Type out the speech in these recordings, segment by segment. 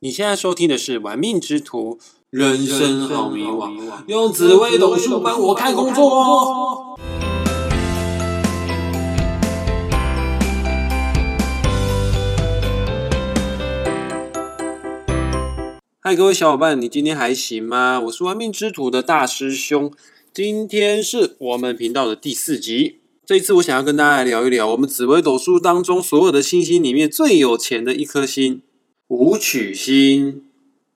你现在收听的是《玩命之徒》，人生好迷惘，用紫微斗数帮我看工作。嗨，各位小伙伴，你今天还行吗？我是玩命之徒的大师兄，今天是我们频道的第四集。这一次，我想要跟大家来聊一聊我们紫微斗数当中所有的星星里面最有钱的一颗星——武曲星。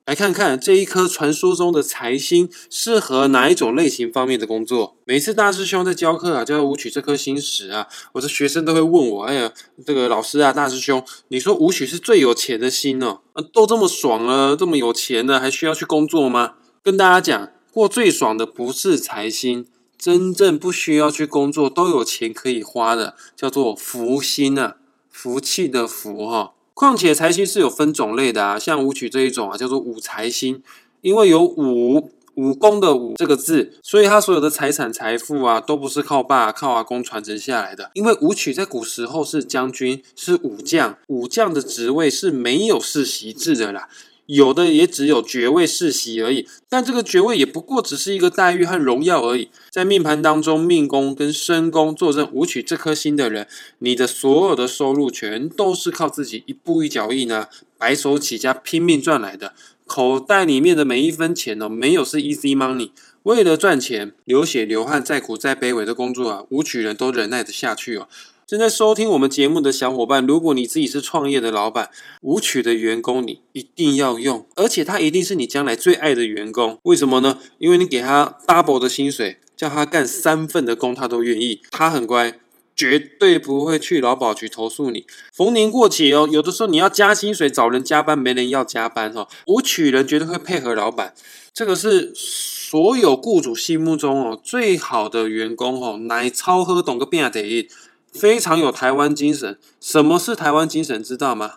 来看看这一颗传说中的财星适合哪一种类型方面的工作。每次大师兄在教课啊，教武曲这颗星时啊，我的学生都会问我：“哎呀，这个老师啊，大师兄，你说武曲是最有钱的星哦，都这么爽了，这么有钱了，还需要去工作吗？”跟大家讲过，最爽的不是财星，真正不需要去工作都有钱可以花的，叫做福星啊，福气的福哈。况且财星是有分种类的啊，像武曲这一种啊，叫做武财星，因为有武武功的武这个字，所以他所有的财产财富啊，都不是靠爸靠阿公传承下来的。因为武曲在古时候是将军，是武将，武将的职位是没有世袭制的啦。有的也只有爵位世袭而已，但这个爵位也不过只是一个待遇和荣耀而已。在命盘当中，命宫跟身宫坐镇武曲这颗星的人，你的所有的收入全都是靠自己一步一脚印呢，白手起家拼命赚来的。口袋里面的每一分钱哦，没有是 easy money。为了赚钱，流血流汗，再苦再卑微的工作啊，武曲人都忍耐得下去哦。正在收听我们节目的小伙伴，如果你自己是创业的老板，舞曲的员工你一定要用，而且他一定是你将来最爱的员工。为什么呢？因为你给他 double 的薪水，叫他干三份的工，他都愿意。他很乖，绝对不会去劳保局投诉你。逢年过节哦，有的时候你要加薪水，找人加班，没人要加班哦。舞曲人绝对会配合老板，这个是所有雇主心目中哦最好的员工哦，奶超喝懂个变得。非常有台湾精神。什么是台湾精神？知道吗？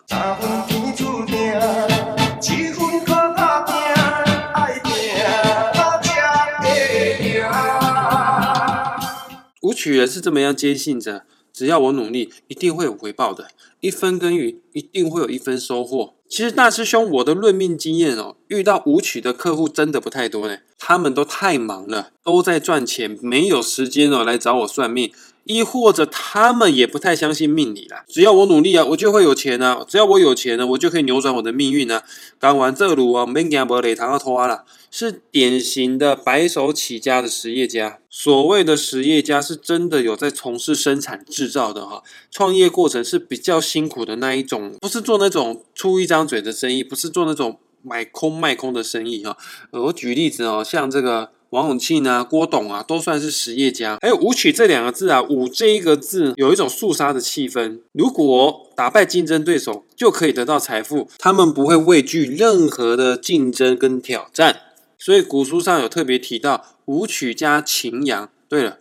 舞曲人是这么样坚信着，只要我努力，一定会有回报的。一分耕耘，一定会有一分收获。其实大师兄，我的论命经验哦，遇到舞曲的客户真的不太多呢。他们都太忙了，都在赚钱，没有时间哦来找我算命。亦或者他们也不太相信命理啦，只要我努力啊，我就会有钱啊；只要我有钱呢，我就可以扭转我的命运呢。刚完这路啊，没给伯雷堂要拖了，是典型的白手起家的实业家。所谓的实业家，是真的有在从事生产制造的哈。创业过程是比较辛苦的那一种，不是做那种出一张嘴的生意，不是做那种买空卖空的生意哈。我举例子哦，像这个。王永庆啊，郭董啊，都算是实业家。还有武曲这两个字啊，武这一个字有一种肃杀的气氛。如果打败竞争对手，就可以得到财富，他们不会畏惧任何的竞争跟挑战。所以古书上有特别提到武曲加擎羊。对了，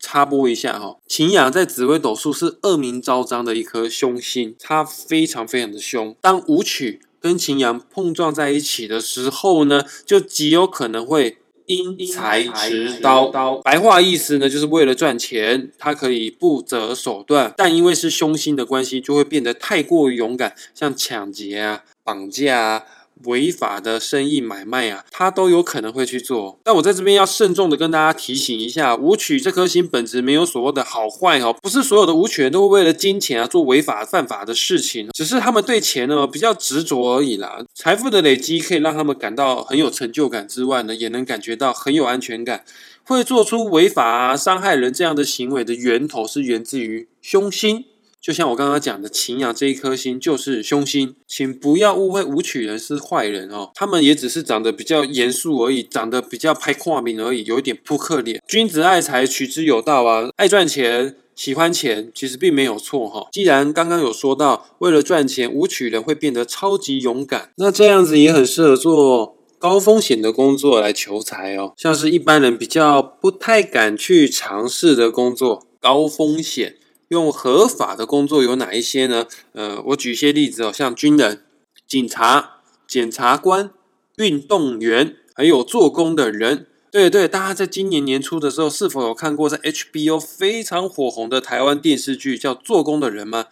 插播一下哈，擎羊在紫微斗数是恶名昭彰的一颗凶星，它非常非常的凶。当武曲跟擎羊碰撞在一起的时候呢，就极有可能会。因财持刀，白话意思呢，就是为了赚钱，他可以不择手段，但因为是凶星的关系，就会变得太过于勇敢，像抢劫啊、绑架啊。违法的生意买卖啊，他都有可能会去做。但我在这边要慎重的跟大家提醒一下，舞曲这颗星本质没有所谓的好坏哦，不是所有的舞曲人都会为了金钱啊做违法犯法的事情，只是他们对钱呢比较执着而已啦。财富的累积可以让他们感到很有成就感之外呢，也能感觉到很有安全感。会做出违法啊、伤害人这样的行为的源头是源自于凶星。就像我刚刚讲的，擎羊这一颗星就是凶星，请不要误会舞曲人是坏人哦，他们也只是长得比较严肃而已，长得比较拍跨名而已，有一点扑克脸。君子爱财，取之有道啊，爱赚钱，喜欢钱，其实并没有错哈。既然刚刚有说到，为了赚钱，舞曲人会变得超级勇敢，那这样子也很适合做高风险的工作来求财哦，像是一般人比较不太敢去尝试的工作，高风险。用合法的工作有哪一些呢？呃，我举一些例子哦，像军人、警察、检察官、运动员，还有做工的人。对对，大家在今年年初的时候，是否有看过在 HBO 非常火红的台湾电视剧叫《做工的人》吗？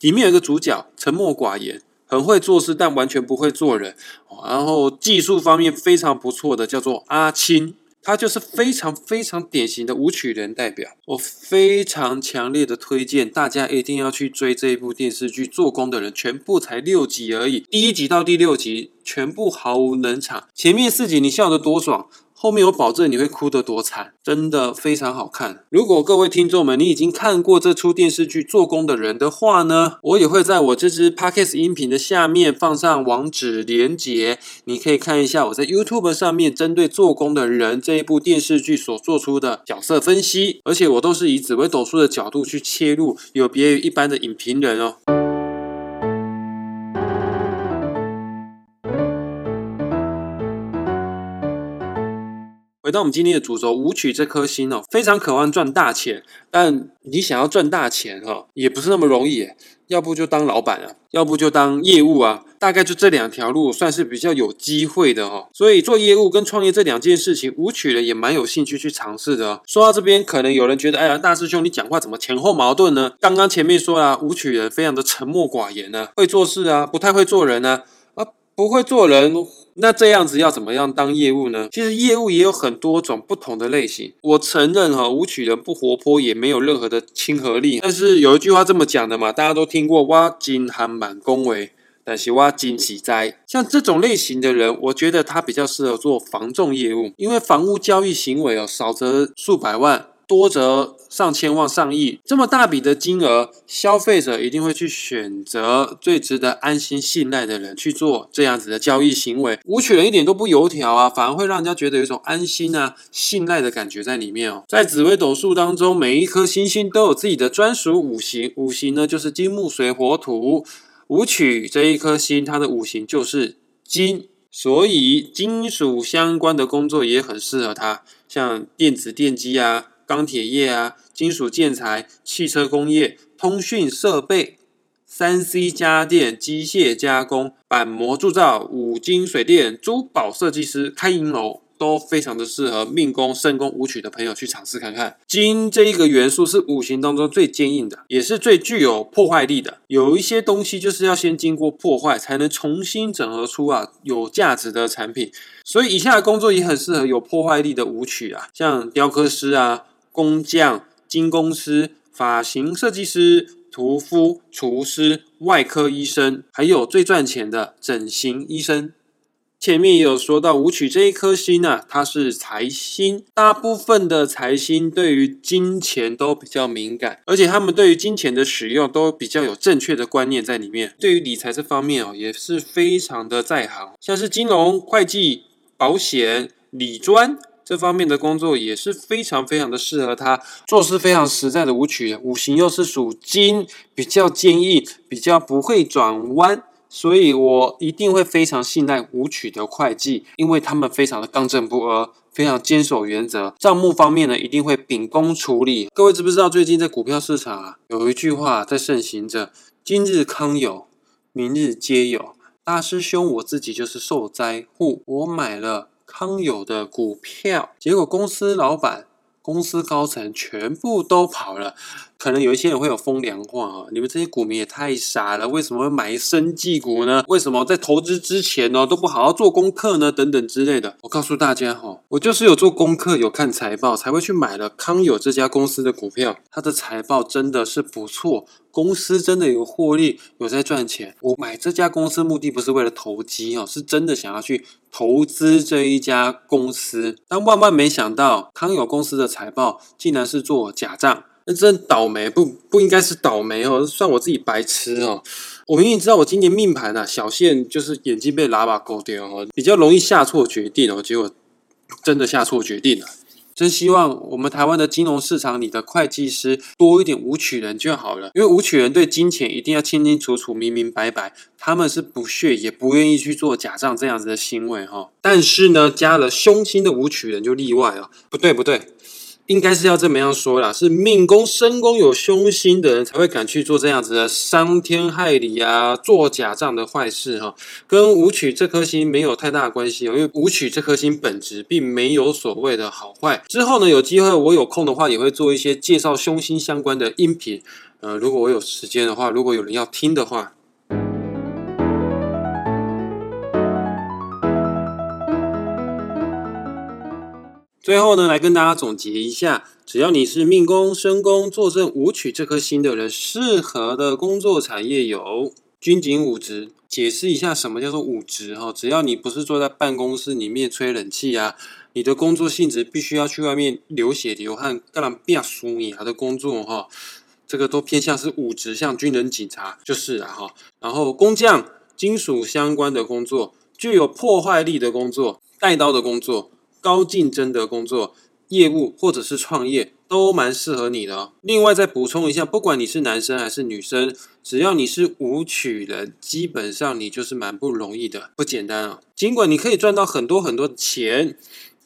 里面有一个主角沉默寡言，很会做事，但完全不会做人。然后技术方面非常不错的，叫做阿青。他就是非常非常典型的舞曲人代表，我非常强烈的推荐大家一定要去追这一部电视剧。做工的人全部才六集而已，第一集到第六集全部毫无冷场，前面四集你笑得多爽。后面我保证你会哭得多惨，真的非常好看。如果各位听众们你已经看过这出电视剧《做工的人》的话呢，我也会在我这支 podcast 音频的下面放上网址连接，你可以看一下我在 YouTube 上面针对《做工的人》这一部电视剧所做出的角色分析，而且我都是以紫微斗数的角度去切入，有别于一般的影评人哦。回到我们今天的主轴，舞曲这颗心哦，非常渴望赚大钱，但你想要赚大钱哈，也不是那么容易。要不就当老板啊，要不就当业务啊，大概就这两条路算是比较有机会的哦。所以做业务跟创业这两件事情，舞曲人也蛮有兴趣去尝试的。说到这边，可能有人觉得，哎呀，大师兄你讲话怎么前后矛盾呢？刚刚前面说啊，舞曲人非常的沉默寡言呢，会做事啊，不太会做人呢，啊，不会做人。那这样子要怎么样当业务呢？其实业务也有很多种不同的类型。我承认哈，舞曲人不活泼，也没有任何的亲和力。但是有一句话这么讲的嘛，大家都听过“挖金还满恭维”，但是挖金喜灾。像这种类型的人，我觉得他比较适合做房仲业务，因为房屋交易行为哦，少则数百万。多则上千万、上亿，这么大笔的金额，消费者一定会去选择最值得安心信赖的人去做这样子的交易行为。舞曲人一点都不油条啊，反而会让人家觉得有一种安心啊、信赖的感觉在里面哦。在紫微斗数当中，每一颗星星都有自己的专属五行，五行呢就是金木水火土。舞曲这一颗星，它的五行就是金，所以金属相关的工作也很适合它，像电子电机啊。钢铁业啊，金属建材、汽车工业、通讯设备、三 C 家电、机械加工、板模铸造、五金水电、珠宝设计师、开银楼，都非常的适合命宫、身宫舞曲的朋友去尝试看看。金这一个元素是五行当中最坚硬的，也是最具有破坏力的。有一些东西就是要先经过破坏，才能重新整合出啊有价值的产品。所以以下的工作也很适合有破坏力的舞曲啊，像雕刻师啊。工匠、金工师、发型设计师、屠夫、厨师、外科医生，还有最赚钱的整形医生。前面也有说到，舞曲这一颗星呢，它是财星，大部分的财星对于金钱都比较敏感，而且他们对于金钱的使用都比较有正确的观念在里面。对于理财这方面哦，也是非常的在行，像是金融、会计、保险、理专。这方面的工作也是非常非常的适合他，做事非常实在的舞曲，五行又是属金，比较坚毅，比较不会转弯，所以我一定会非常信赖舞曲的会计，因为他们非常的刚正不阿，非常坚守原则。账目方面呢，一定会秉公处理。各位知不知道最近在股票市场啊，有一句话在盛行着：今日康有，明日皆有。大师兄，我自己就是受灾户，我买了。康友的股票，结果公司老板、公司高层全部都跑了。可能有一些人会有风凉话啊，你们这些股民也太傻了，为什么会买生技股呢？为什么在投资之前呢都不好好做功课呢？等等之类的。我告诉大家哈，我就是有做功课、有看财报，才会去买了康友这家公司的股票。它的财报真的是不错，公司真的有获利，有在赚钱。我买这家公司目的不是为了投机哦，是真的想要去投资这一家公司。但万万没想到，康友公司的财报竟然是做假账。那真倒霉，不不应该是倒霉哦，算我自己白痴哦。我明明知道我今年命盘啊，小线就是眼睛被喇叭勾掉哦，比较容易下错决定哦，结果真的下错决定了。真希望我们台湾的金融市场里的会计师多一点舞曲人就好了，因为舞曲人对金钱一定要清清楚楚、明明白白，他们是不屑也不愿意去做假账这样子的行为哈。但是呢，加了凶星的舞曲人就例外哦，不对不对。应该是要这么样说啦，是命宫、身宫有凶星的人才会敢去做这样子的伤天害理啊、做假账的坏事哈，跟武曲这颗星没有太大的关系哦，因为武曲这颗星本质并没有所谓的好坏。之后呢，有机会我有空的话，也会做一些介绍凶星相关的音频。呃，如果我有时间的话，如果有人要听的话。最后呢，来跟大家总结一下，只要你是命宫、身宫坐镇武曲这颗星的人，适合的工作产业有军警五职。解释一下什么叫做五职哈，只要你不是坐在办公室里面吹冷气啊，你的工作性质必须要去外面流血流汗、干然变输你他的工作哈，这个都偏向是五职，像军人、警察就是了哈。然后工匠、金属相关的工作，具有破坏力的工作，带刀的工作，高竞争的工作。业务或者是创业都蛮适合你的。另外再补充一下，不管你是男生还是女生，只要你是舞曲人，基本上你就是蛮不容易的，不简单啊。尽管你可以赚到很多很多钱，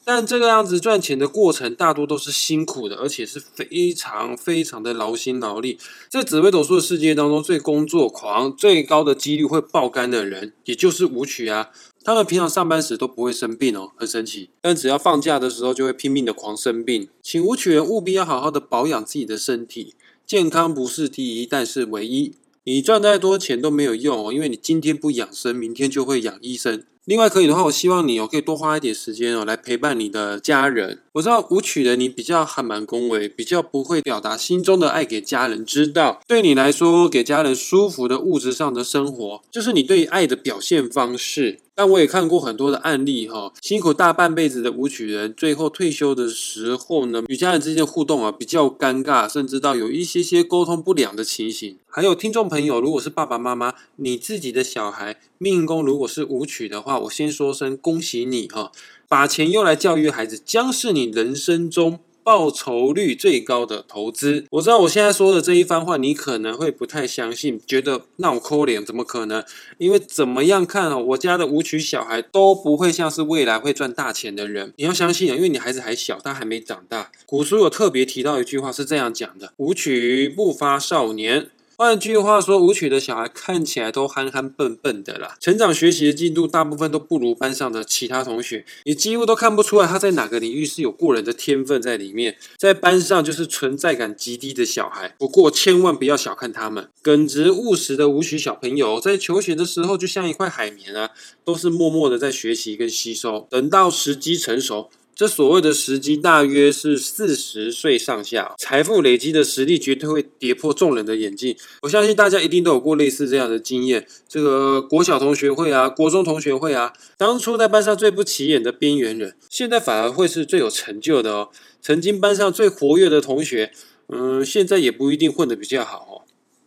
但这个样子赚钱的过程大多都是辛苦的，而且是非常非常的劳心劳力。在紫微斗数的世界当中，最工作狂、最高的几率会爆肝的人，也就是舞曲啊。他们平常上班时都不会生病哦，很神奇。但只要放假的时候，就会拼命的狂生病。请舞曲人务必要好好的保养自己的身体，健康不是第一，但是唯一。你赚再多钱都没有用哦，因为你今天不养生，明天就会养医生。另外可以的话，我希望你哦可以多花一点时间哦来陪伴你的家人。我知道舞曲的你比较还蛮恭维，比较不会表达心中的爱给家人知道。对你来说，给家人舒服的物质上的生活，就是你对爱的表现方式。但我也看过很多的案例哈，辛苦大半辈子的舞曲人，最后退休的时候呢，与家人之间的互动啊比较尴尬，甚至到有一些些沟通不良的情形。还有听众朋友，如果是爸爸妈妈，你自己的小孩命宫如果是舞曲的话，我先说声恭喜你哈，把钱用来教育孩子，将是你人生中。报酬率最高的投资，我知道我现在说的这一番话，你可能会不太相信，觉得闹抠脸，怎么可能？因为怎么样看哦，我家的舞曲小孩都不会像是未来会赚大钱的人。你要相信啊，因为你孩子还小，他还没长大。古书有特别提到一句话是这样讲的：舞曲不发少年。换句话说，舞曲的小孩看起来都憨憨笨笨的啦，成长学习的进度大部分都不如班上的其他同学，你几乎都看不出来他在哪个领域是有过人的天分在里面，在班上就是存在感极低的小孩。不过千万不要小看他们，耿直务实的舞曲小朋友，在求学的时候就像一块海绵啊，都是默默的在学习跟吸收，等到时机成熟。这所谓的时机大约是四十岁上下，财富累积的实力绝对会跌破众人的眼镜。我相信大家一定都有过类似这样的经验。这个国小同学会啊，国中同学会啊，当初在班上最不起眼的边缘人，现在反而会是最有成就的哦。曾经班上最活跃的同学，嗯，现在也不一定混得比较好哦。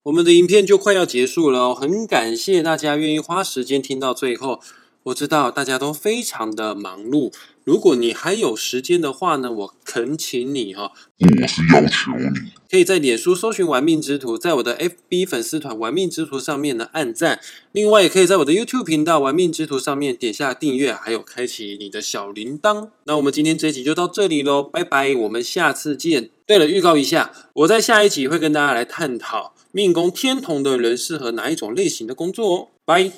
我们的影片就快要结束了哦，很感谢大家愿意花时间听到最后。我知道大家都非常的忙碌。如果你还有时间的话呢，我恳请你哈，我是要求你，可以在脸书搜寻“玩命之徒”，在我的 FB 粉丝团“玩命之徒”上面呢按赞。另外，也可以在我的 YouTube 频道“玩命之徒”上面点下订阅，还有开启你的小铃铛。那我们今天这一集就到这里喽，拜拜，我们下次见。对了，预告一下，我在下一集会跟大家来探讨命宫天同的人适合哪一种类型的工作哦，拜。